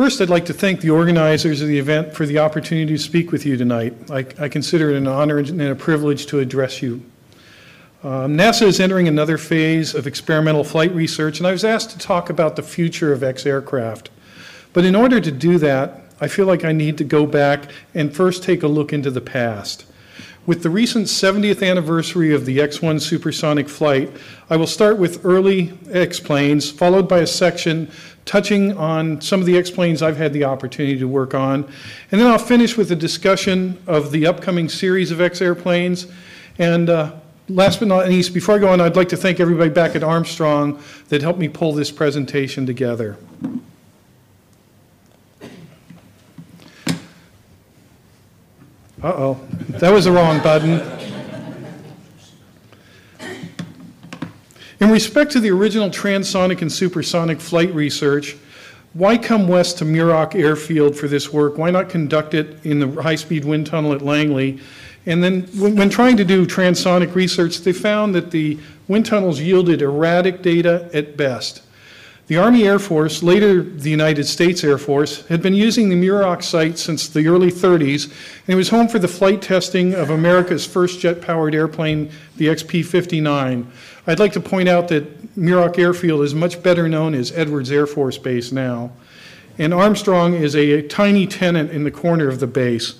First, I'd like to thank the organizers of the event for the opportunity to speak with you tonight. I, I consider it an honor and a privilege to address you. Um, NASA is entering another phase of experimental flight research, and I was asked to talk about the future of X aircraft. But in order to do that, I feel like I need to go back and first take a look into the past. With the recent 70th anniversary of the X 1 supersonic flight, I will start with early X planes, followed by a section touching on some of the X planes I've had the opportunity to work on. And then I'll finish with a discussion of the upcoming series of X airplanes. And uh, last but not least, before I go on, I'd like to thank everybody back at Armstrong that helped me pull this presentation together. Uh-oh, that was the wrong button. In respect to the original transonic and supersonic flight research, why come west to Muroc Airfield for this work? Why not conduct it in the high-speed wind tunnel at Langley? And then when, when, trying to do transonic research, they found that the wind tunnels yielded erratic data at best. The Army Air Force, later the United States Air Force, had been using the Muroc site since the early 30s, and it was home for the flight testing of America's first jet powered airplane, the XP 59. I'd like to point out that Muroc Airfield is much better known as Edwards Air Force Base now. And Armstrong is a, tiny tenant in the corner of the base.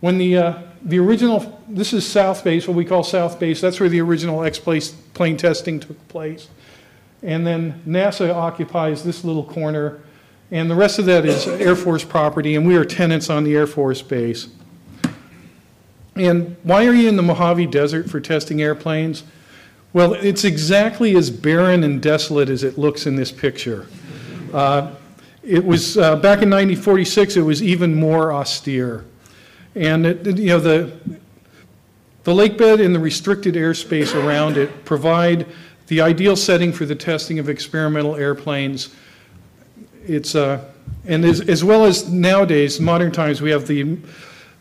When the, uh, the original, this is South Base, what we call South Base, that's where the original X plane testing took place. And then NASA occupies this little corner, and the rest of that is Air Force property, and we are tenants on the Air Force base. And why are you in the Mojave Desert for testing airplanes? Well, it's exactly as barren and desolate as it looks in this picture. Uh, it was uh, back in 1946. It was even more austere, and it, you know the the lake bed and the restricted airspace around it provide the ideal setting for the testing of experimental airplanes. It's, uh, and as, as well as nowadays, modern times, we have the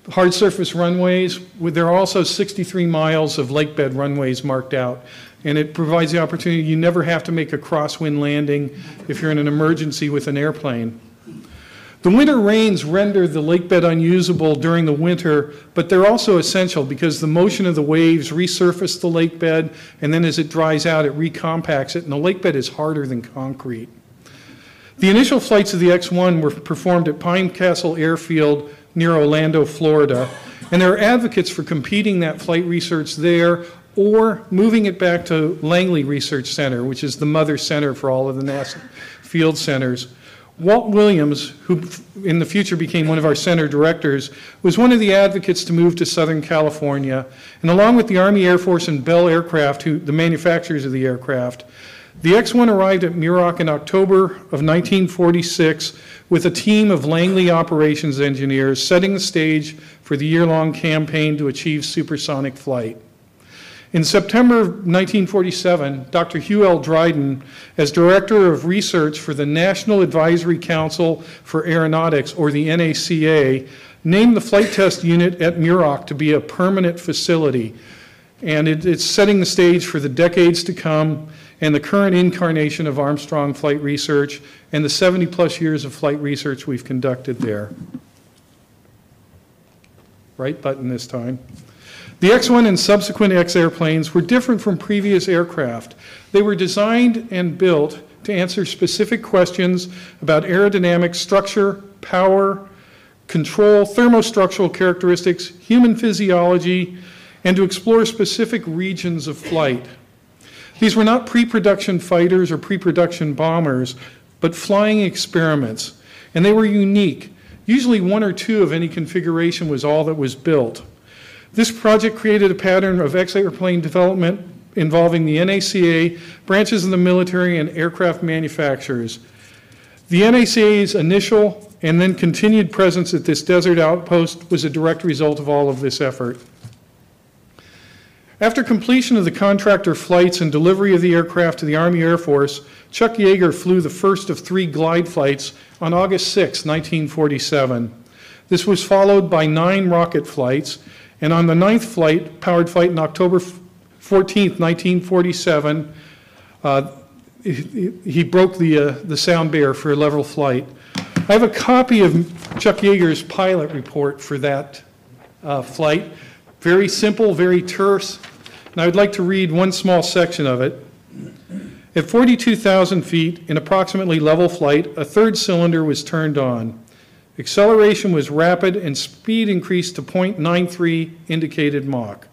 hard surface runways. There are also 63 miles of lakebed runways marked out. And it provides the opportunity, you never have to make a crosswind landing if you're in an emergency with an airplane. The winter rains render the lakebed unusable during the winter, but they're also essential because the motion of the waves resurface the lakebed, and then as it dries out, it recompacts it, and the lakebed is harder than concrete. The initial flights of the X 1 were performed at Pine Castle Airfield near Orlando, Florida, and there are advocates for competing that flight research there or moving it back to Langley Research Center, which is the mother center for all of the NASA field centers. Walt Williams, who in the future became one of our center directors, was one of the advocates to move to Southern California. And along with the Army Air Force and Bell Aircraft, who, the manufacturers of the aircraft, the X 1 arrived at Muroc in October of 1946 with a team of Langley operations engineers setting the stage for the year long campaign to achieve supersonic flight. In September 1947, Dr. Hugh L. Dryden, as Director of Research for the National Advisory Council for Aeronautics, or the NACA, named the flight test unit at Muroc to be a permanent facility. And it, it's setting the stage for the decades to come and the current incarnation of Armstrong Flight Research and the 70 plus years of flight research we've conducted there. Right button this time. The X 1 and subsequent X airplanes were different from previous aircraft. They were designed and built to answer specific questions about aerodynamic structure, power, control, thermostructural characteristics, human physiology, and to explore specific regions of flight. These were not pre production fighters or pre production bombers, but flying experiments, and they were unique. Usually, one or two of any configuration was all that was built. This project created a pattern of X-airplane development involving the NACA, branches of the military, and aircraft manufacturers. The NACA's initial and then continued presence at this desert outpost was a direct result of all of this effort. After completion of the contractor flights and delivery of the aircraft to the Army Air Force, Chuck Yeager flew the first of three glide flights on August 6, 1947. This was followed by nine rocket flights and on the ninth flight, powered flight in October 14th, 1947, uh, he, he, broke the, uh, the sound barrier for a level flight. I have a copy of Chuck Yeager's pilot report for that uh, flight. Very simple, very terse, and I would like to read one small section of it. At 42,000 feet in approximately level flight, a third cylinder was turned on. Acceleration was rapid and speed increased to 0.93 indicated Mach.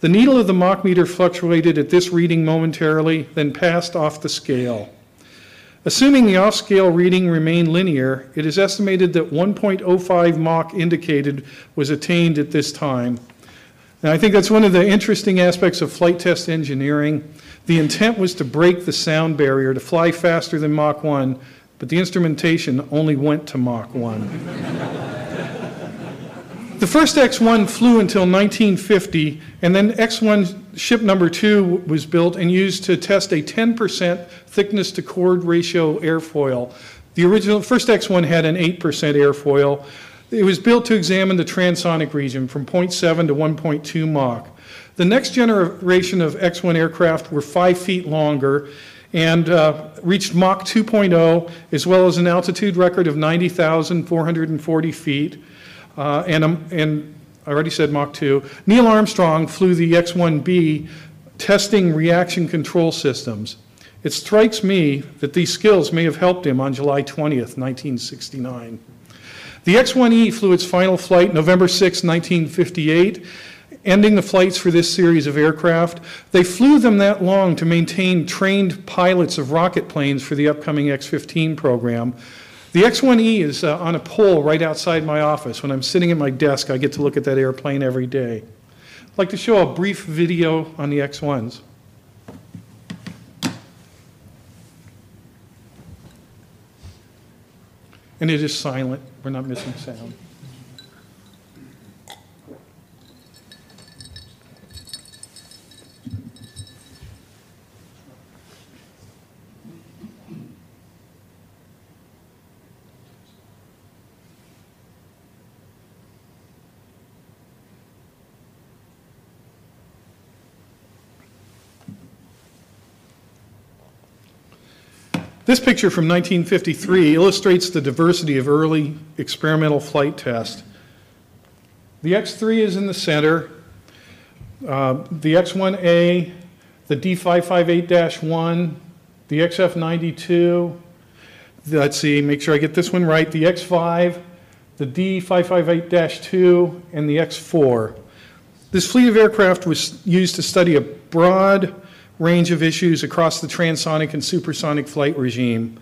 The needle of the Mach meter fluctuated at this reading momentarily, then passed off the scale. Assuming the off-scale reading remained linear, it is estimated that 1.05 Mach indicated was attained at this time. And I think that's one of the interesting aspects of flight test engineering. The intent was to break the sound barrier, to fly faster than Mach 1, but the instrumentation only went to Mach 1. The first X1 flew until 1950, and then X1 ship number two was built and used to test a 10% thickness to chord ratio airfoil. The original first X1 had an 8% airfoil. It was built to examine the transonic region from 0.7 to 1.2 Mach. The next generation of X1 aircraft were five feet longer and uh, reached Mach 2.0, as well as an altitude record of 90,440 feet. Uh, and, um, and I already said Mach 2. Neil Armstrong flew the X 1B testing reaction control systems. It strikes me that these skills may have helped him on July 20th, 1969. The X 1E flew its final flight November 6, 1958 ending the flights for this series of aircraft. They flew them that long to maintain trained pilots of rocket planes for the upcoming X 15 program. The X-1E is uh, on a pole right outside my office. When I'm sitting at my desk, I get to look at that airplane every day. I'd like to show a brief video on the X-1s. And it is silent. We're not missing sound. This picture from 1953 illustrates the diversity of early experimental flight tests. The X3 is in the center, uh, the X1A, the D558-1, the XF92, let's see, make sure I get this one right, the X5, the D558-2, and the X4. This fleet of aircraft was used to study a broad range of issues across the transonic and supersonic flight regime.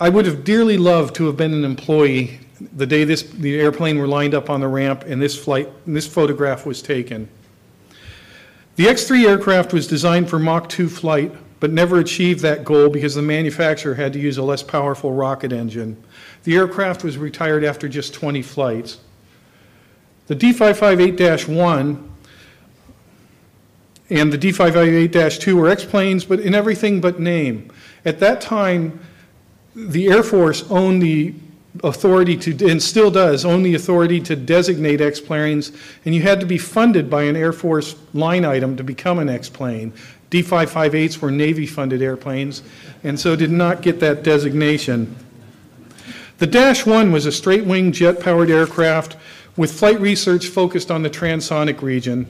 I would have dearly loved to have been an employee the day this, the airplane were lined up on the ramp and this flight, and this photograph was taken. The X-3 aircraft was designed for Mach 2 flight, but never achieved that goal because the manufacturer had to use a less powerful rocket engine. The aircraft was retired after just 20 flights. The D558-1 and the D558-2 were X-planes, but in everything but name. At that time, the Air Force owned the authority to, and still does, own the authority to designate X-planes, and you had to be funded by an Air Force line item to become an X-plane. D558s were Navy-funded airplanes, and so did not get that designation. The Dash 1 was a straight-wing jet-powered aircraft with flight research focused on the transonic region.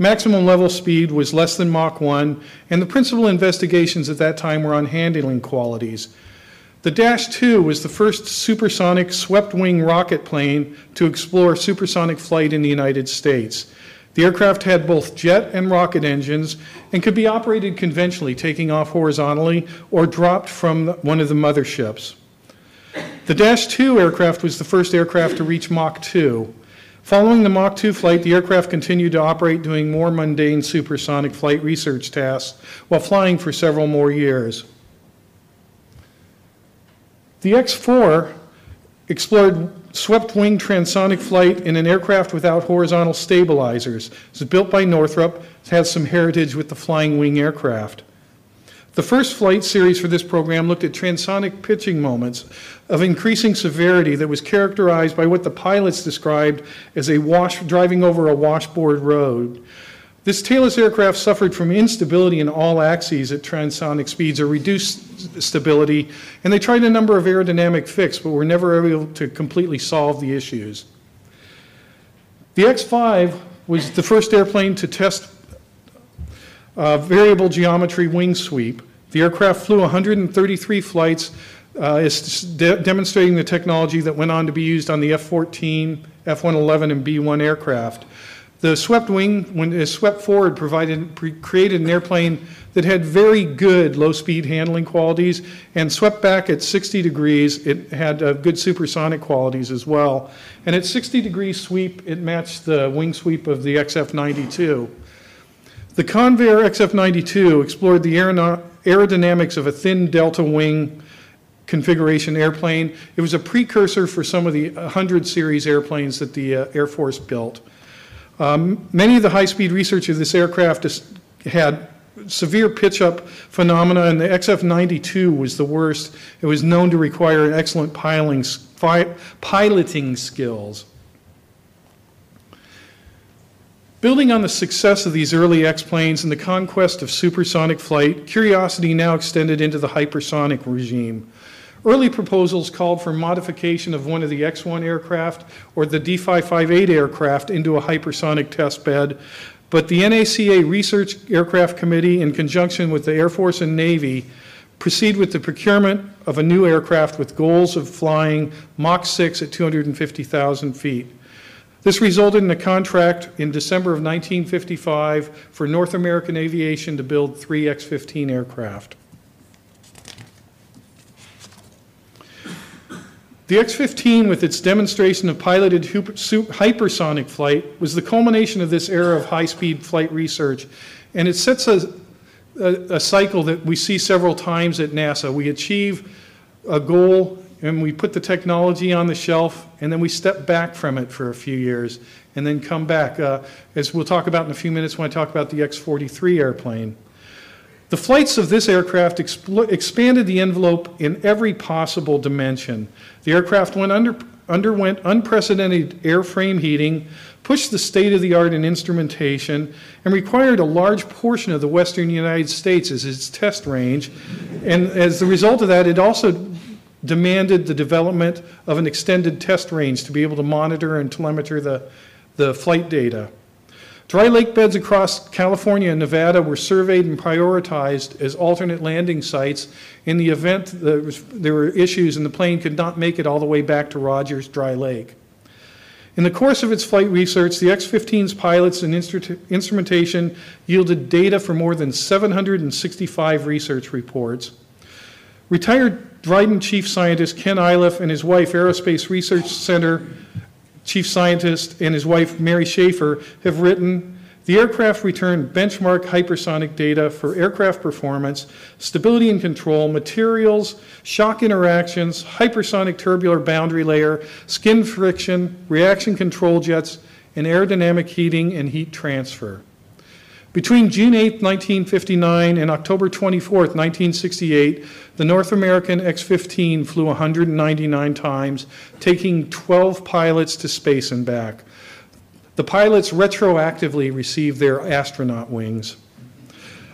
Maximum level speed was less than Mach 1, and the principal investigations at that time were on handling qualities. The Dash 2 was the first supersonic swept wing rocket plane to explore supersonic flight in the United States. The aircraft had both jet and rocket engines and could be operated conventionally, taking off horizontally or dropped from one of the motherships. The Dash 2 aircraft was the first aircraft to reach Mach 2. Following the Mach 2 flight, the aircraft continued to operate doing more mundane supersonic flight research tasks while flying for several more years. The X-4 explored swept wing transonic flight in an aircraft without horizontal stabilizers. It was built by Northrop. It has some heritage with the flying wing aircraft. The first flight series for this program looked at transonic pitching moments of increasing severity that was characterized by what the pilots described as a wash, driving over a washboard road. This tailless aircraft suffered from instability in all axes at transonic speeds or reduced stability, and they tried a number of aerodynamic fixes, but were never able to completely solve the issues. The X-5 was the first airplane to test uh, variable geometry wing sweep. The aircraft flew 133 flights, uh, de demonstrating the technology that went on to be used on the F-14, F-111, and B-1 aircraft. The swept wing, when it swept forward, provided, created an airplane that had very good low-speed handling qualities, and swept back at 60 degrees, it had uh, good supersonic qualities as well. And at 60 degree sweep, it matched the wing sweep of the XF-92. The Convair XF-92 explored the aerodynamics of a thin delta wing configuration airplane. It was a precursor for some of the 100 series airplanes that the uh, Air Force built. Um, many of the high-speed research of this aircraft had severe pitch-up phenomena, and the XF-92 was the worst. It was known to require excellent piloting, piloting skills. Building on the success of these early X-planes and the conquest of supersonic flight, Curiosity now extended into the hypersonic regime. Early proposals called for modification of one of the X-1 aircraft or the D558 aircraft into a hypersonic test bed, but the NACA Research Aircraft Committee, in conjunction with the Air Force and Navy, proceed with the procurement of a new aircraft with goals of flying Mach 6 at 250,000 feet. This resulted in a contract in December of 1955 for North American Aviation to build three X-15 aircraft. The X-15, with its demonstration of piloted hypersonic flight, was the culmination of this era of high-speed flight research, and it sets a, a, a, cycle that we see several times at NASA. We achieve a goal, and we put the technology on the shelf, and then we step back from it for a few years, and then come back. Uh, as we'll talk about in a few minutes when I talk about the X-43 airplane. The flights of this aircraft expanded the envelope in every possible dimension. The aircraft under, underwent unprecedented airframe heating, pushed the state of the art in instrumentation, and required a large portion of the western United States as its test range. And as a result of that, it also demanded the development of an extended test range to be able to monitor and telemeter the, the flight data. Dry lake beds across California and Nevada were surveyed and prioritized as alternate landing sites in the event there were issues and the plane could not make it all the way back to Rogers Dry Lake. In the course of its flight research, the X-15's pilots and instrumentation yielded data for more than 765 research reports. Retired Dryden chief scientist Ken Iliff and his wife, Aerospace Research Center chief scientist, and his wife, Mary Shafer, have written the aircraft returned benchmark hypersonic data for aircraft performance, stability and control, materials, shock interactions, hypersonic tubular boundary layer, skin friction, reaction control jets, and aerodynamic heating and heat transfer. Between June 8, 1959 and October 24, 1968, the North American X-15 flew 199 times, taking 12 pilots to space and back. The pilots retroactively received their astronaut wings.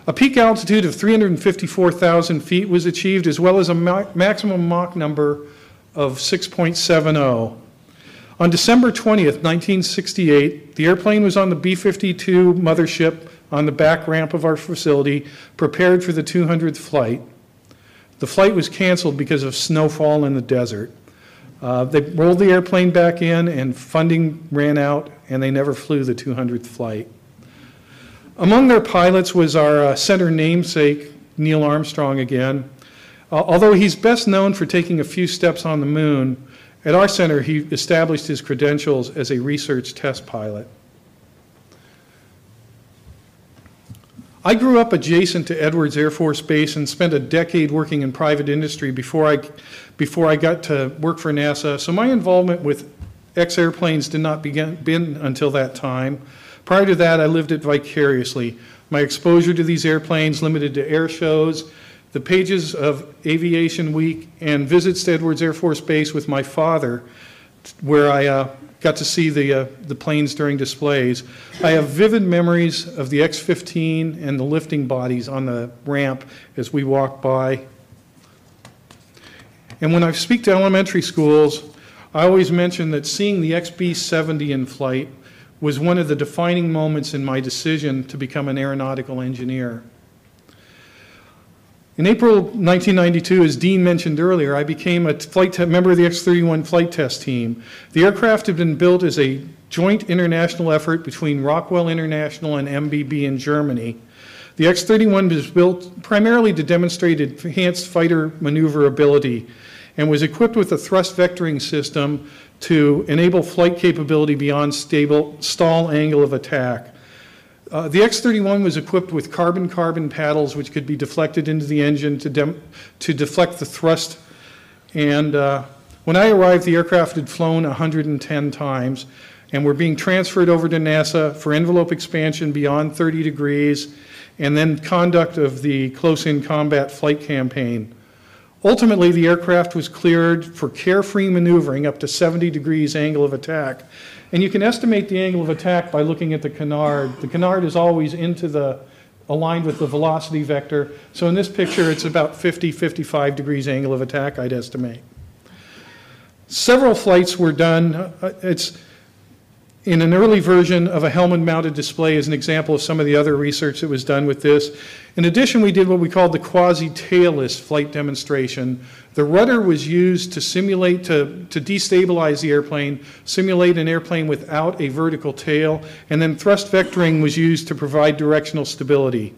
A peak altitude of 354,000 feet was achieved, as well as a ma maximum Mach number of 6.70. On December 20, 1968, the airplane was on the B-52 mothership on the back ramp of our facility, prepared for the 200th flight. The flight was canceled because of snowfall in the desert. Uh, they rolled the airplane back in, and funding ran out, and they never flew the 200th flight. Among their pilots was our uh, center namesake, Neil Armstrong again. Uh, although he's best known for taking a few steps on the moon, at our center he established his credentials as a research test pilot. I grew up adjacent to Edwards Air Force Base and spent a decade working in private industry before I, before I got to work for NASA. So my involvement with X airplanes did not begin, begin until that time. Prior to that, I lived it vicariously. My exposure to these airplanes limited to air shows, the pages of Aviation Week, and visits to Edwards Air Force Base with my father where I uh, got to see the, uh, the planes during displays. I have vivid memories of the X-15 and the lifting bodies on the ramp as we walked by. And when I speak to elementary schools, I always mention that seeing the XB-70 in flight was one of the defining moments in my decision to become an aeronautical engineer. In April 1992, as Dean mentioned earlier, I became a flight member of the X-31 flight test team. The aircraft had been built as a joint international effort between Rockwell International and MBB in Germany. The X-31 was built primarily to demonstrate enhanced fighter maneuverability and was equipped with a thrust vectoring system to enable flight capability beyond stable stall angle of attack. Uh, the X-31 was equipped with carbon-carbon paddles which could be deflected into the engine to, to deflect the thrust. And uh, when I arrived, the aircraft had flown 110 times and were being transferred over to NASA for envelope expansion beyond 30 degrees and then conduct of the close-in combat flight campaign. Ultimately, the aircraft was cleared for carefree maneuvering up to 70 degrees angle of attack and you can estimate the angle of attack by looking at the canard. The canard is always into the, aligned with the velocity vector. So in this picture, it's about 50, 55 degrees angle of attack, I'd estimate. Several flights were done. Uh, It's, in an early version of a helmet-mounted display is an example of some of the other research that was done with this. In addition, we did what we called the quasi-tailless flight demonstration. The rudder was used to simulate, to, to destabilize the airplane, simulate an airplane without a vertical tail, and then thrust vectoring was used to provide directional stability.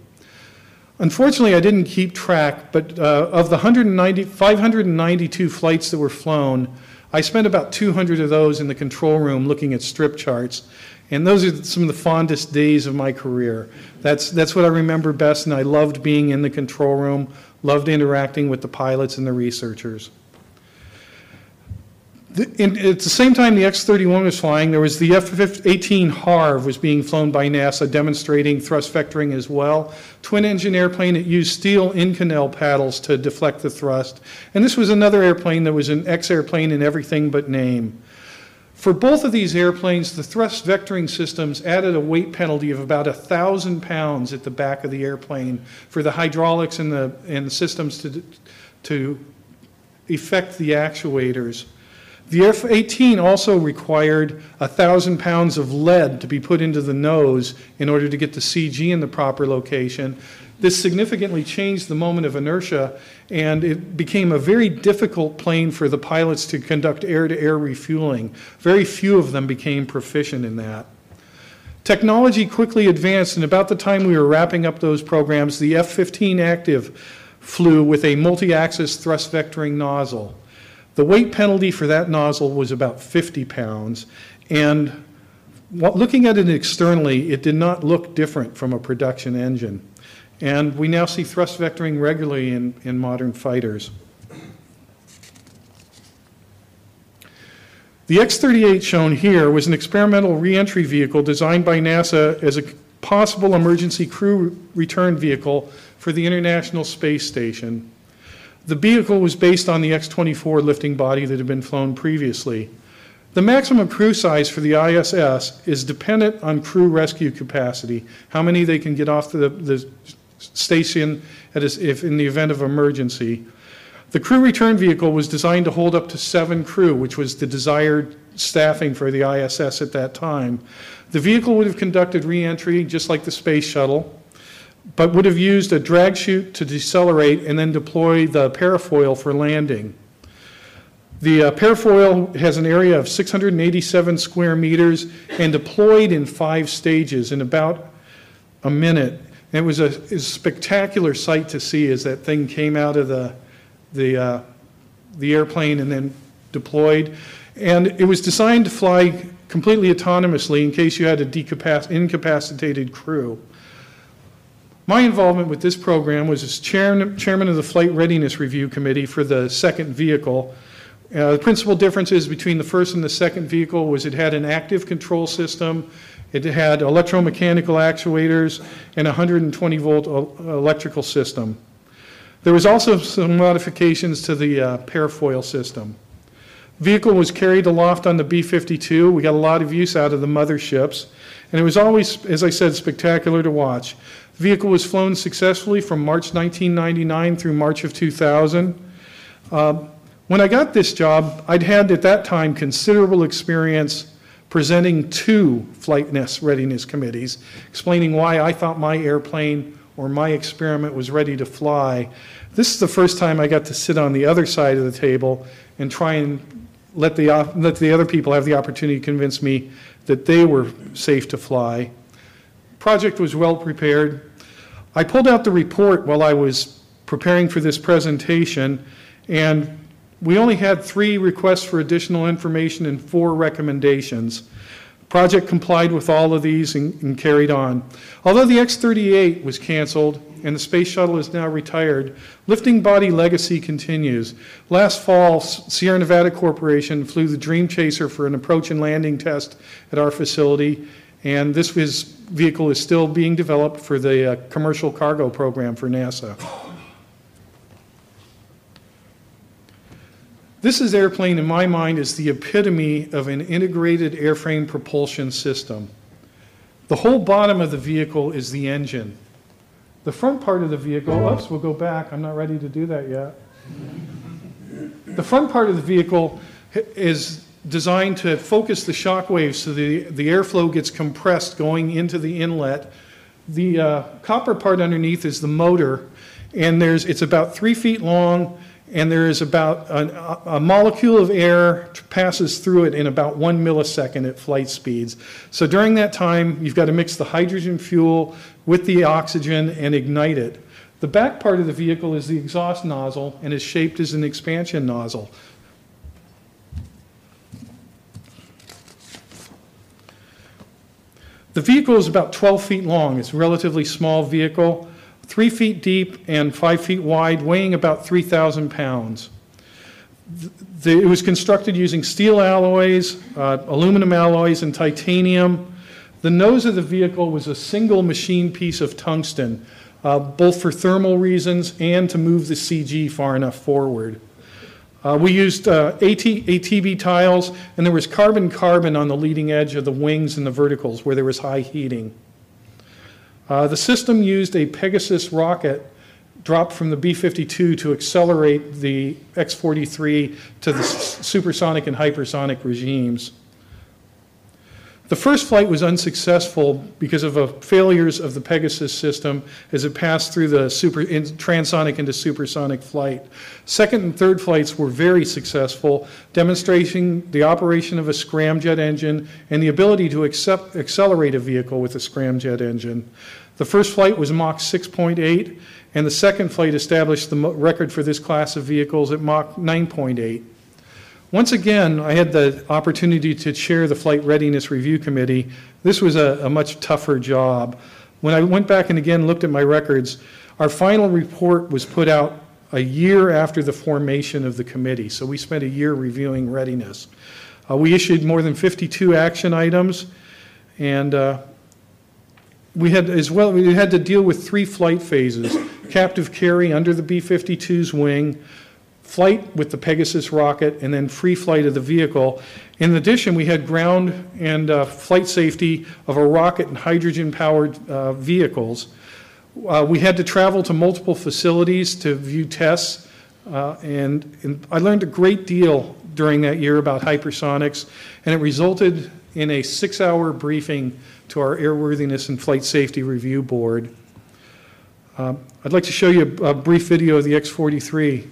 Unfortunately, I didn't keep track, but uh, of the 190, 592 flights that were flown, I spent about 200 of those in the control room looking at strip charts. And those are some of the fondest days of my career. That's, that's what I remember best, and I loved being in the control room, loved interacting with the pilots and the researchers. In- At the same time the X-31 was flying, there was the F-18 HARV was being flown by NASA demonstrating thrust vectoring as well. Twin-engine airplane, it used steel Inconel paddles to deflect the thrust. And this was another airplane that was an X-airplane in everything but name. For both of these airplanes, the thrust vectoring systems added a weight penalty of about 1,000 pounds at the back of the airplane for the hydraulics and the, and the systems to, to effect the actuators. The F-18 also required 1,000 pounds of lead to be put into the nose in order to get the CG in the proper location. This significantly changed the moment of inertia, and it became a very difficult plane for the pilots to conduct air-to-air refueling. Very few of them became proficient in that. Technology quickly advanced, and about the time we were wrapping up those programs, the F-15 Active flew with a multi-axis thrust vectoring nozzle. The weight penalty for that nozzle was about 50 pounds, and looking at it externally, it did not look different from a production engine. And we now see thrust vectoring regularly in, in modern fighters. The X-38 shown here was an experimental reentry vehicle designed by NASA as a possible emergency crew return vehicle for the International Space Station. The vehicle was based on the X-24 lifting body that had been flown previously. The maximum crew size for the ISS is dependent on crew rescue capacity, how many they can get off the, the station at a- if in the event of emergency. The crew return vehicle was designed to hold up to seven crew, which was the desired staffing for the ISS at that time. The vehicle would have conducted reentry just like the space shuttle, but would have used a drag chute to decelerate and then deploy the parafoil for landing. The uh, parafoil has an area of 687 square meters and deployed in five stages in about a minute. And it was a, a spectacular sight to see as that thing came out of the, the, uh, the airplane and then deployed. And it was designed to fly completely autonomously in case you had a incapacitated crew. My involvement with this program was as chairman, chairman of the Flight Readiness Review Committee for the second vehicle. Uh, the principal differences between the first and the second vehicle was it had an active control system, it had electromechanical actuators, and a 120 volt el- electrical system. There was also some modifications to the uh, parafoil system. Vehicle was carried aloft on the B-52. We got a lot of use out of the motherships. And it was always, as I said, spectacular to watch. The Vehicle was flown successfully from March 1999 through March of 2000. Uh, when I got this job, I'd had at that time considerable experience presenting to flight readiness committees, explaining why I thought my airplane or my experiment was ready to fly. This is the first time I got to sit on the other side of the table and try and let the, let the other people have the opportunity to convince me that they were safe to fly. Project was well prepared. I pulled out the report while I was preparing for this presentation, and we only had three requests for additional information and four recommendations. Project complied with all of these and, and carried on. Although the X-38 was canceled and the space shuttle is now retired, lifting body legacy continues. Last fall, Sierra Nevada Corporation flew the Dream Chaser for an approach and landing test at our facility, and this is, vehicle is still being developed for the uh, commercial cargo program for NASA. This is airplane, in my mind, is the epitome of an integrated airframe propulsion system. The whole bottom of the vehicle is the engine. The front part of the vehicle, oops, we'll go back. I'm not ready to do that yet. The front part of the vehicle is designed to focus the shock waves so the, the airflow gets compressed going into the inlet. The uh, copper part underneath is the motor, and there's, it's about three feet long and there is about a, molecule of air passes through it in about one millisecond at flight speeds. So during that time, you've got to mix the hydrogen fuel with the oxygen and ignite it. The back part of the vehicle is the exhaust nozzle and is shaped as an expansion nozzle. The vehicle is about 12 feet long. It's a relatively small vehicle three feet deep and five feet wide, weighing about 3,000 pounds. The, it was constructed using steel alloys, uh, aluminum alloys, and titanium. The nose of the vehicle was a single machine piece of tungsten, uh, both for thermal reasons and to move the CG far enough forward. Uh, we used uh, AT, ATB tiles, and there was carbon carbon on the leading edge of the wings and the verticals where there was high heating. Uh, the system used a Pegasus rocket dropped from the B-52 to accelerate the X-43 to the supersonic and hypersonic regimes. The first flight was unsuccessful because of a failures of the Pegasus system as it passed through the super, in, transonic into supersonic flight. Second and third flights were very successful, demonstrating the operation of a scramjet engine and the ability to accept, accelerate a vehicle with a scramjet engine. The first flight was Mach 6.8, and the second flight established the record for this class of vehicles at Mach 9.8. Once again, I had the opportunity to chair the Flight Readiness Review Committee. This was a, a much tougher job. When I went back and again looked at my records, our final report was put out a year after the formation of the committee, so we spent a year reviewing readiness. Uh, we issued more than 52 action items, and uh, we had as well, we had to deal with three flight phases captive carry under the B 52's wing, flight with the Pegasus rocket, and then free flight of the vehicle. In addition, we had ground and uh, flight safety of a rocket and hydrogen powered uh, vehicles. Uh, we had to travel to multiple facilities to view tests, uh, and, and I learned a great deal during that year about hypersonics, and it resulted in a six hour briefing to our Airworthiness and Flight Safety Review Board. Uh, I'd like to show you a, a brief video of the X-43.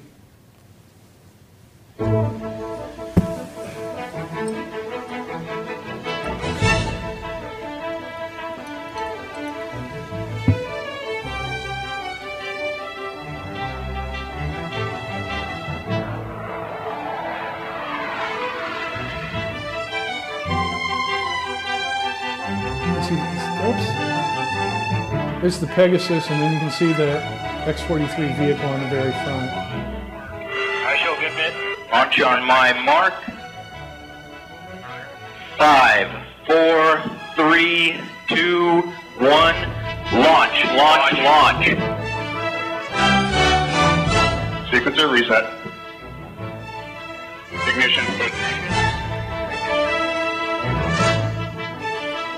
This is the Pegasus, and then you can see the X-43 vehicle on the very front. I show good bit. Launch on my mark. Five, four, three, two, one. Launch, launch, launch. Sequencer reset. ignition.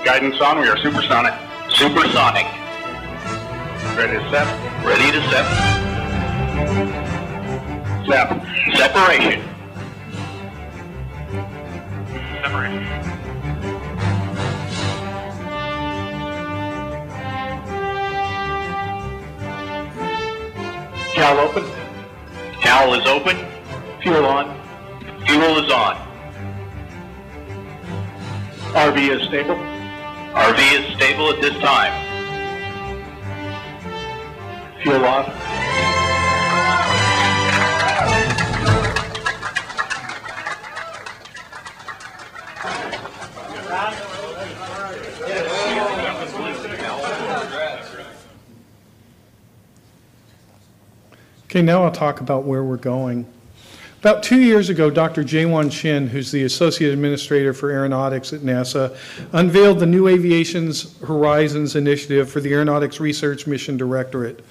Guidance on, we are supersonic. Supersonic. Ready to set. Ready to set. Sep. Separation. Separation. Cowl open. Cowl is open. Fuel on. Fuel is on. RV is stable. RV is stable at this time. Fuel on. Okay, now I'll talk about where we're going. About two years ago, Dr. Jaiwon Shin, who's the Associate Administrator for Aeronautics at NASA, unveiled the New Aviation's Horizons Initiative for the Aeronautics Research Mission Directorate.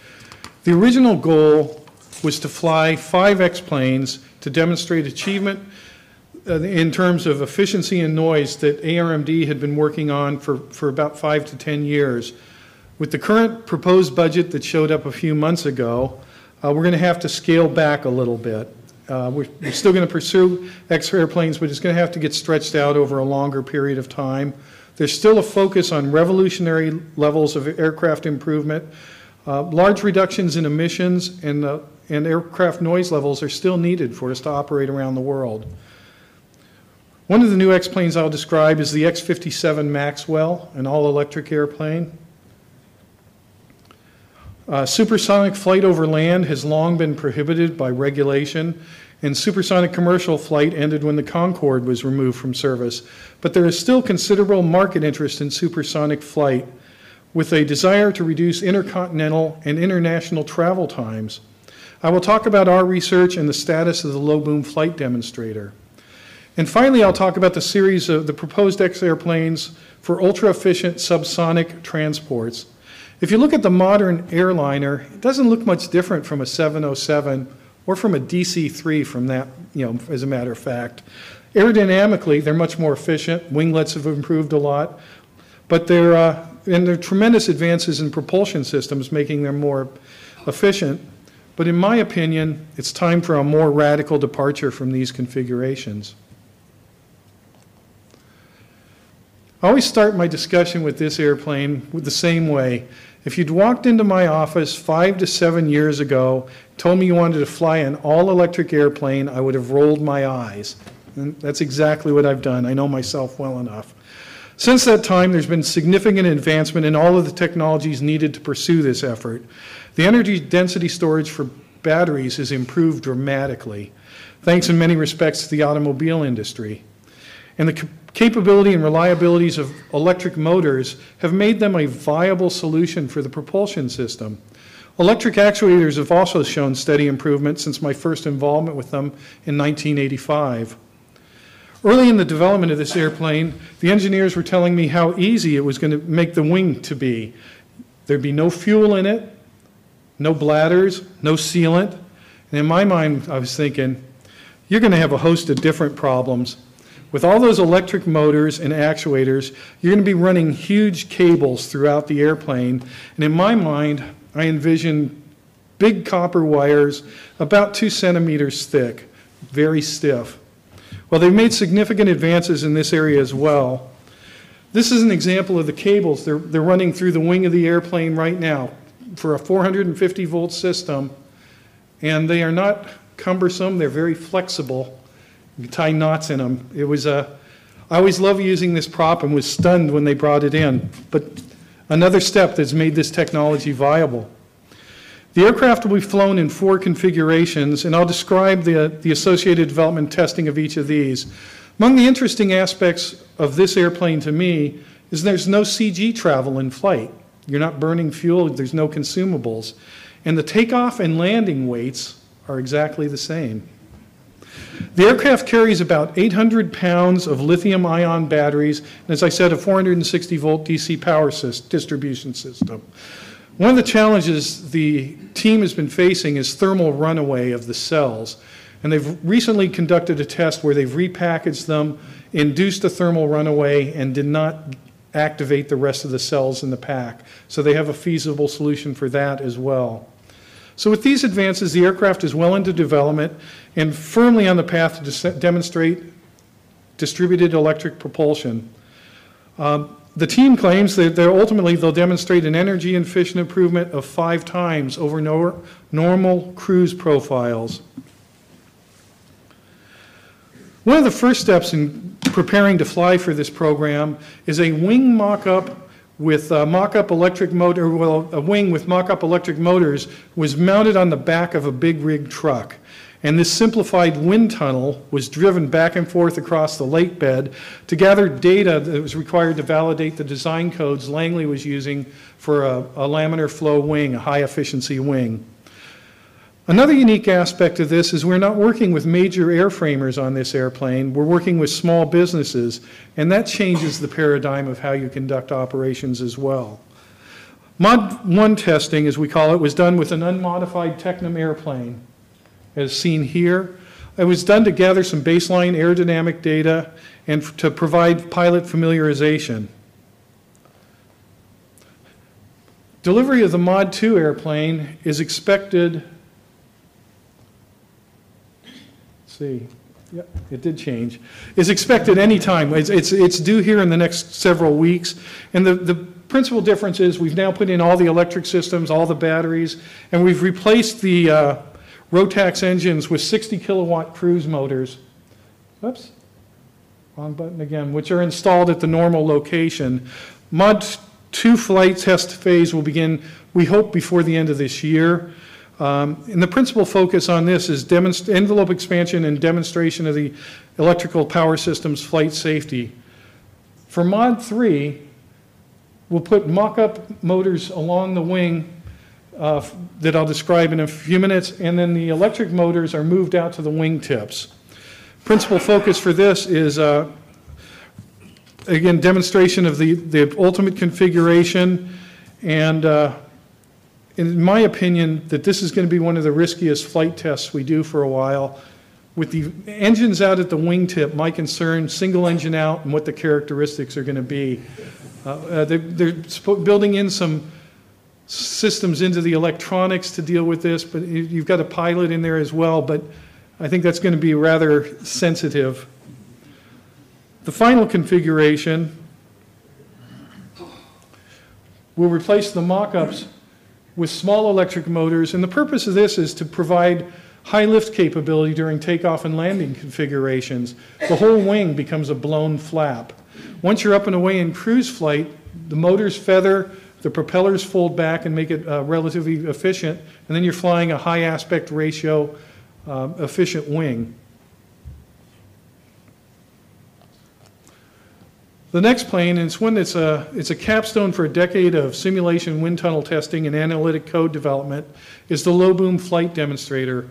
The original goal was to fly five X-planes to demonstrate achievement uh, in terms of efficiency and noise that ARMD had been working on for, for about five to 10 years. With the current proposed budget that showed up a few months ago, uh, we're going to have to scale back a little bit. Uh, We're we're still going to pursue X airplanes, but it's going to have to get stretched out over a longer period of time. There's still a focus on revolutionary levels of aircraft improvement. Uh, Large reductions in emissions and, uh, and aircraft noise levels are still needed for us to operate around the world. One of the new X-planes I'll describe is the X-57 Maxwell, an all-electric airplane. Uh, Supersonic flight over land has long been prohibited by regulation, and supersonic commercial flight ended when the Concorde was removed from service. But there is still considerable market interest in supersonic flight, with a desire to reduce intercontinental and international travel times. I will talk about our research and the status of the low boom flight demonstrator. And finally, I'll talk about the series of the proposed X airplanes for ultra efficient subsonic transports. If you look at the modern airliner, it doesn't look much different from a 707 or from a DC 3 from that, you know, as a matter of fact. Aerodynamically, they're much more efficient. Winglets have improved a lot. But they're, uh, and there are tremendous advances in propulsion systems, making them more efficient. But in my opinion, it's time for a more radical departure from these configurations. I always start my discussion with this airplane with the same way. If you'd walked into my office five to seven years ago, told me you wanted to fly an all-electric airplane, I would have rolled my eyes. And that's exactly what I've done. I know myself well enough. Since that time, there's been significant advancement in all of the technologies needed to pursue this effort. The energy density storage for batteries has improved dramatically, thanks in many respects to the automobile industry. And the capability and reliabilities of electric motors have made them a viable solution for the propulsion system. Electric actuators have also shown steady improvement since my first involvement with them in 1985. Early in the development of this airplane, the engineers were telling me how easy it was going to make the wing to be. There'd be no fuel in it, no bladders, no sealant. And in my mind, I was thinking, you're going to have a host of different problems. With all those electric motors and actuators, you're going to be running huge cables throughout the airplane. And in my mind, I envision big copper wires about two centimeters thick, very stiff. Well, they've made significant advances in this area as well. This is an example of the cables. They're, they're running through the wing of the airplane right now for a 450 volt system, and they are not cumbersome, they're very flexible. You can tie knots in them. It was a, I always love using this prop and was stunned when they brought it in, but another step that's made this technology viable. The aircraft will be flown in four configurations, and I'll describe the, the associated development testing of each of these. Among the interesting aspects of this airplane to me is there's no CG travel in flight. You're not burning fuel, there's no consumables. And the takeoff and landing weights are exactly the same. The aircraft carries about 800 pounds of lithium ion batteries, and as I said, a 460 volt DC power distribution system. One of the challenges the team has been facing is thermal runaway of the cells. And they've recently conducted a test where they've repackaged them, induced a thermal runaway, and did not activate the rest of the cells in the pack. So they have a feasible solution for that as well. So with these advances, the aircraft is well into development and firmly on the path to demonstrate distributed electric propulsion. Um, The team claims that they're ultimately, they'll demonstrate an energy efficient improvement of five times over nor- normal cruise profiles. One of the first steps in preparing to fly for this program is a wing mock-up with uh, mock-up electric motor, well, a wing with mock-up electric motors was mounted on the back of a big rig truck. And this simplified wind tunnel was driven back and forth across the lake bed to gather data that was required to validate the design codes Langley was using for a, a laminar flow wing, a high-efficiency wing. Another unique aspect of this is we're not working with major airframers on this airplane. We're working with small businesses, and that changes the paradigm of how you conduct operations as well. Mod 1 testing, as we call it, was done with an unmodified Tecnam airplane, as seen here. It was done to gather some baseline aerodynamic data and to provide pilot familiarization. Delivery of the Mod 2 airplane is expected see. Yep, it did change. Is expected anytime. It's, it's, it's due here in the next several weeks. And the, the principal difference is we've now put in all the electric systems, all the batteries, and we've replaced the uh, Rotax engines with 60 kilowatt cruise motors. Oops, wrong button again, which are installed at the normal location. Mod 2 flight test phase will begin, we hope, before the end of this year. Um, And the principal focus on this is envelope expansion and demonstration of the electrical power system's flight safety. For Mod 3, we'll put mock-up motors along the wing uh, that I'll describe in a few minutes, and then the electric motors are moved out to the wingtips. Principal focus for this is, uh, again, demonstration of the the ultimate configuration and uh, in my opinion, that this is going to be one of the riskiest flight tests we do for a while. With the engines out at the wingtip, my concern, single engine out and what the characteristics are going to be. Uh, uh, They're they're building in some systems into the electronics to deal with this, but you- you've got a pilot in there as well, but I think that's going to be rather sensitive. The final configuration will replace the mock-ups with small electric motors, and the purpose of this is to provide high lift capability during takeoff and landing configurations. The whole wing becomes a blown flap. Once you're up and away in cruise flight, the motors feather, the propellers fold back and make it uh, relatively efficient, and then you're flying a high aspect ratio uh, efficient wing. The next plane and it's one that's a, it's a capstone for a decade of simulation wind tunnel testing and analytic code development, is the low boom flight demonstrator.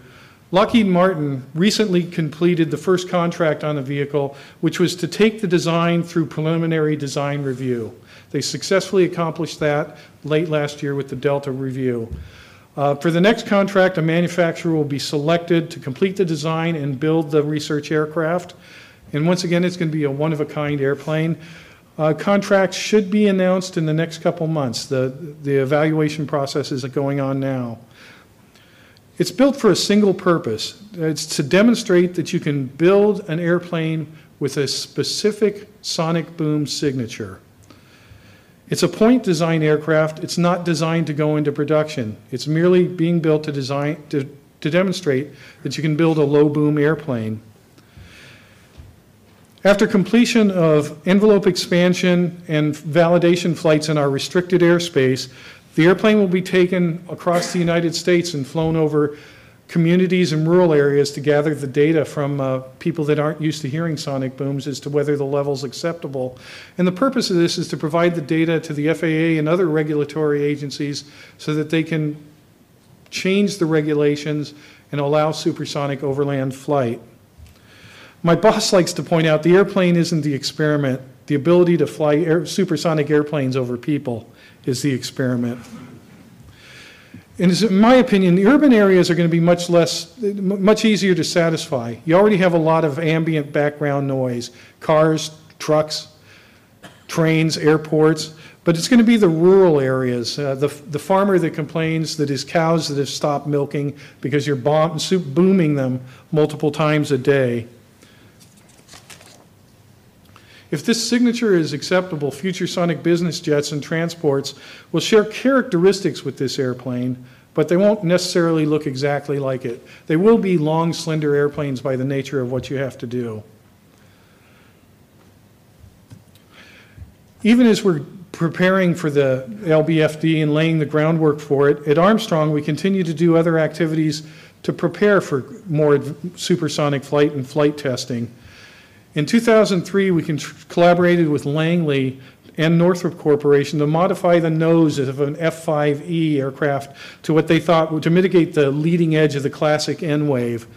Lockheed Martin recently completed the first contract on the vehicle, which was to take the design through preliminary design review. They successfully accomplished that late last year with the Delta review. Uh, For the next contract, a manufacturer will be selected to complete the design and build the research aircraft. And once again, it's going to be a one-of-a-kind airplane. Uh, Contracts should be announced in the next couple months. The, the evaluation process is going on now. It's built for a single purpose. It's to demonstrate that you can build an airplane with a specific sonic boom signature. It's a point design aircraft. It's not designed to go into production. It's merely being built to design, to, to demonstrate that you can build a low boom airplane. After completion of envelope expansion and validation flights in our restricted airspace, the airplane will be taken across the United States and flown over communities and rural areas to gather the data from uh, people that aren't used to hearing sonic booms as to whether the level's acceptable. And the purpose of this is to provide the data to the FAA and other regulatory agencies so that they can change the regulations and allow supersonic overland flight. My boss likes to point out the airplane isn't the experiment. The ability to fly air, supersonic airplanes over people is the experiment. And in my opinion, the urban areas are going to be much less, much easier to satisfy. You already have a lot of ambient background noise, cars, trucks, trains, airports, but it's going to be the rural areas. Uh, The the farmer that complains that his cows that have stopped milking because you're bomb- booming them multiple times a day. If this signature is acceptable, future Sonic business jets and transports will share characteristics with this airplane, but they won't necessarily look exactly like it. They will be long, slender airplanes by the nature of what you have to do. Even as we're preparing for the LBFD and laying the groundwork for it, at Armstrong, we continue to do other activities to prepare for more supersonic flight and flight testing. In 2003, we collaborated with Langley and Northrop Corporation to modify the nose of an F-5E aircraft to what they thought, to mitigate the leading edge of the classic N-wave.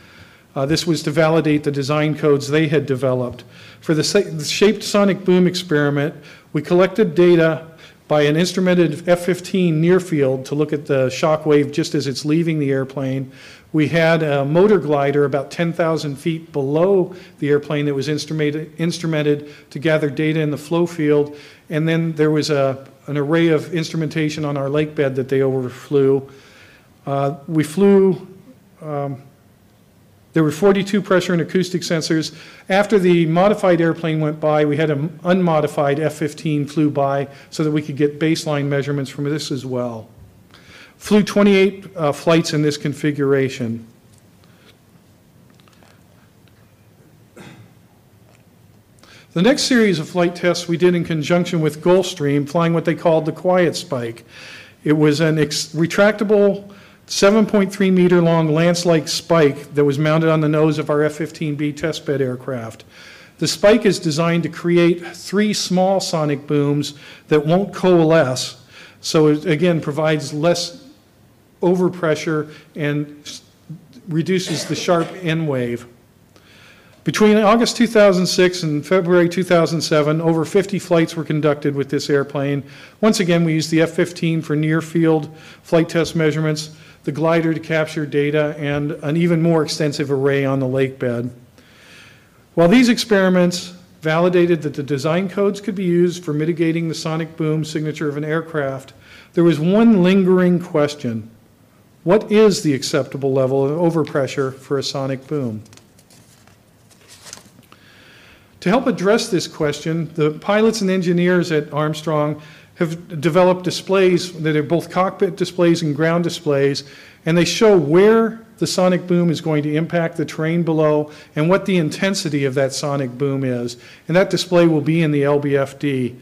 Uh, This was to validate the design codes they had developed. For the the shaped sonic boom experiment, we collected data by an instrumented F-15 near field to look at the shock wave just as it's leaving the airplane. We had a motor glider about 10,000 feet below the airplane that was instrumented, to gather data in the flow field. And then there was a, an array of instrumentation on our lake bed that they overflew. Uh, We flew, um, there were 42 pressure and acoustic sensors. After the modified airplane went by, we had an unmodified F-15 flew by so that we could get baseline measurements from this as well. Flew 28 uh, flights in this configuration. The next series of flight tests we did in conjunction with Gulfstream, flying what they called the Quiet Spike. It was an retractable 7.3 meter long lance-like spike that was mounted on the nose of our F-15B testbed aircraft. The spike is designed to create three small sonic booms that won't coalesce, so it again provides less overpressure and reduces the sharp N wave. Between August 2006 and February 2007, over 50 flights were conducted with this airplane. Once again, we used the F-15 for near-field flight test measurements, the glider to capture data, and an even more extensive array on the lake bed. While these experiments validated that the design codes could be used for mitigating the sonic boom signature of an aircraft, there was one lingering question. What is the acceptable level of overpressure for a sonic boom? To help address this question, the pilots and engineers at Armstrong have developed displays that are both cockpit displays and ground displays, and they show where the sonic boom is going to impact the terrain below and what the intensity of that sonic boom is. And that display will be in the LBFD.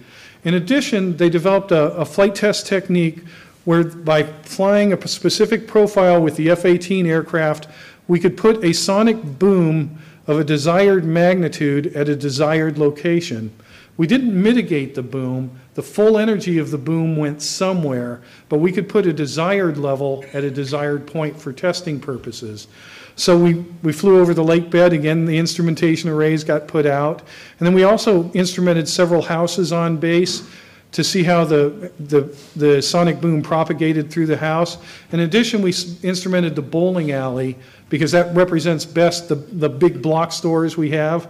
In addition, they developed a, a flight test technique where by flying a specific profile with the F-18 aircraft, we could put a sonic boom of a desired magnitude at a desired location. We didn't mitigate the boom. The full energy of the boom went somewhere, but we could put a desired level at a desired point for testing purposes. So we, we flew over the lake bed. Again, the instrumentation arrays got put out. And then we also instrumented several houses on base to see how the, the, the sonic boom propagated through the house. In addition, we instrumented the bowling alley because that represents best the, the big block stores we have.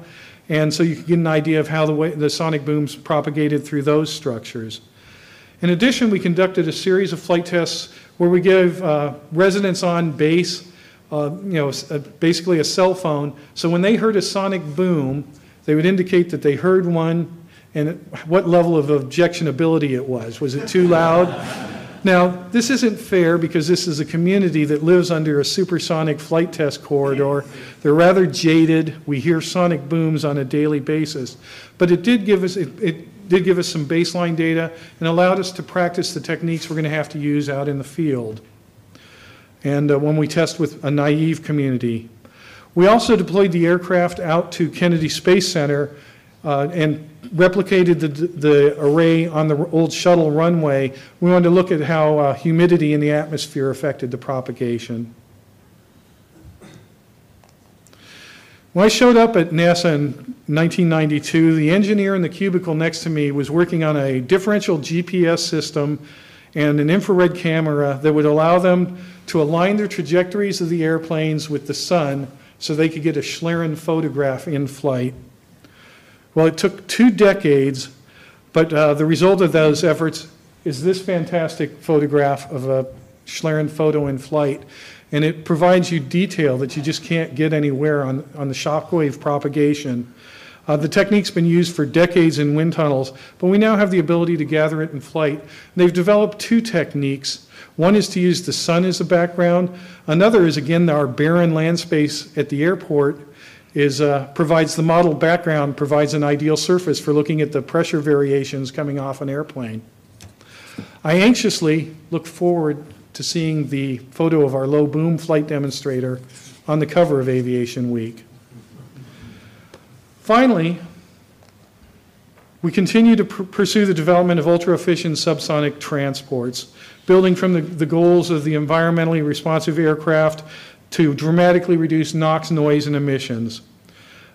And so you can get an idea of how the, way, the sonic booms propagated through those structures. In addition, we conducted a series of flight tests where we gave uh, residents on base, uh, you know, s- uh, basically a cell phone. So when they heard a sonic boom, they would indicate that they heard one and what level of objectionability it was. Was it too loud? Now, this isn't fair because this is a community that lives under a supersonic flight test corridor. They're rather jaded. We hear sonic booms on a daily basis. But it did give us, it, it did give us some baseline data and allowed us to practice the techniques we're going to have to use out in the field. And uh, when we test with a naive community. We also deployed the aircraft out to Kennedy Space Center uh, and replicated the, the array on the old shuttle runway. We wanted to look at how uh, humidity in the atmosphere affected the propagation. When I showed up at NASA in 1992, the engineer in the cubicle next to me was working on a differential GPS system and an infrared camera that would allow them to align their trajectories of the airplanes with the sun so they could get a Schlieren photograph in flight. Well, it took two decades, but uh, the result of those efforts is this fantastic photograph of a Schlieren photo in flight. And it provides you detail that you just can't get anywhere on, on the shockwave propagation. Uh, the technique's been used for decades in wind tunnels, but we now have the ability to gather it in flight. They've developed two techniques. One is to use the sun as a background. Another is, again, our barren land space at the airport is, uh, provides the model background, provides an ideal surface for looking at the pressure variations coming off an airplane. I anxiously look forward to seeing the photo of our low boom flight demonstrator on the cover of Aviation Week. Finally, we continue to pr- pursue the development of ultra-efficient subsonic transports, building from the, the goals of the environmentally responsive aircraft to dramatically reduce NOx noise and emissions.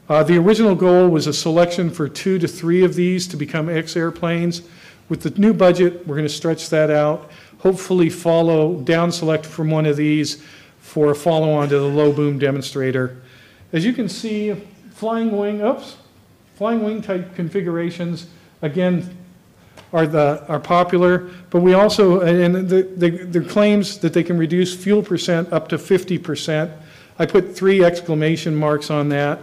Uh, the original goal was a selection for two to three of these to become X airplanes. With the new budget, we're going to stretch that out, hopefully follow, down select from one of these for a follow-on to the low boom demonstrator. As you can see, flying wing, oops, flying wing type configurations, again, are the, are popular, but we also, and the, the, the claims that they can reduce fuel percent up to 50%. I put three exclamation marks on that.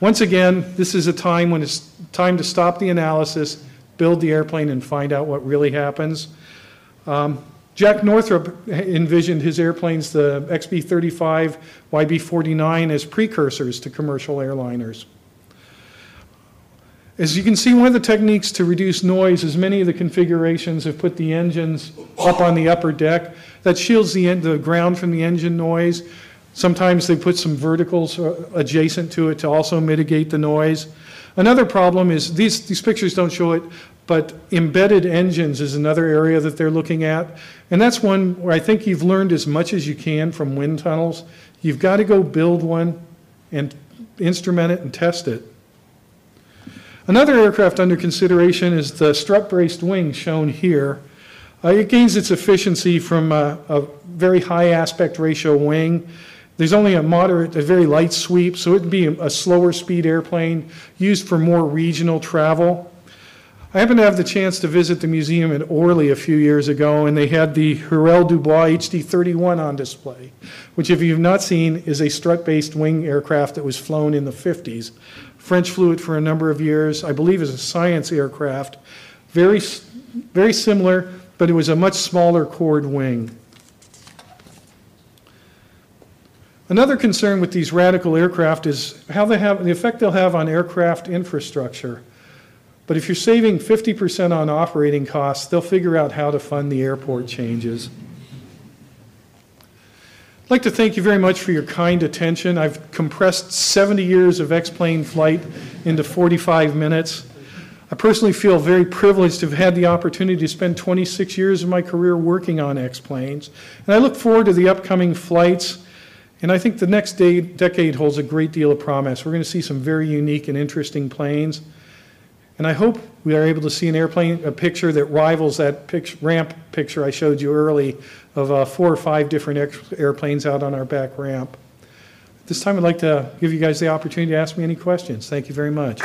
Once again, this is a time when it's time to stop the analysis, build the airplane, and find out what really happens. Um, Jack Northrop envisioned his airplanes, the XB-35, YB-49, as precursors to commercial airliners. As you can see, one of the techniques to reduce noise is many of the configurations have put the engines up on the upper deck. That shields the, the ground from the engine noise. Sometimes they put some verticals uh, adjacent to it to also mitigate the noise. Another problem is, these, these pictures don't show it, but embedded engines is another area that they're looking at. And that's one where I think you've learned as much as you can from wind tunnels. You've got to go build one and instrument it and test it. Another aircraft under consideration is the strut-braced wing shown here. Uh, it gains its efficiency from a, a very high aspect ratio wing. There's only a moderate, a very light sweep, so it'd be a slower speed airplane used for more regional travel. I happened to have the chance to visit the museum at Orly a few years ago, and they had the Hurel-Dubois HD-31 on display, which if you've not seen is a strut-braced wing aircraft that was flown in the 50s. French flew it for a number of years, I believe is a science aircraft, very, very similar, but it was a much smaller chord wing. Another concern with these radical aircraft is how they have, the effect they'll have on aircraft infrastructure. But if you're saving 50% on operating costs, they'll figure out how to fund the airport changes. I'd like to thank you very much for your kind attention. I've compressed 70 years of X-plane flight into 45 minutes. I personally feel very privileged to have had the opportunity to spend 26 years of my career working on X-planes. And I look forward to the upcoming flights. And I think the next day, decade holds a great deal of promise. We're going to see some very unique and interesting planes. And I hope we are able to see an airplane, a picture that rivals that pic- ramp picture I showed you early of uh, four or five different airplanes out on our back ramp. This time I'd like to give you guys the opportunity to ask me any questions. Thank you very much.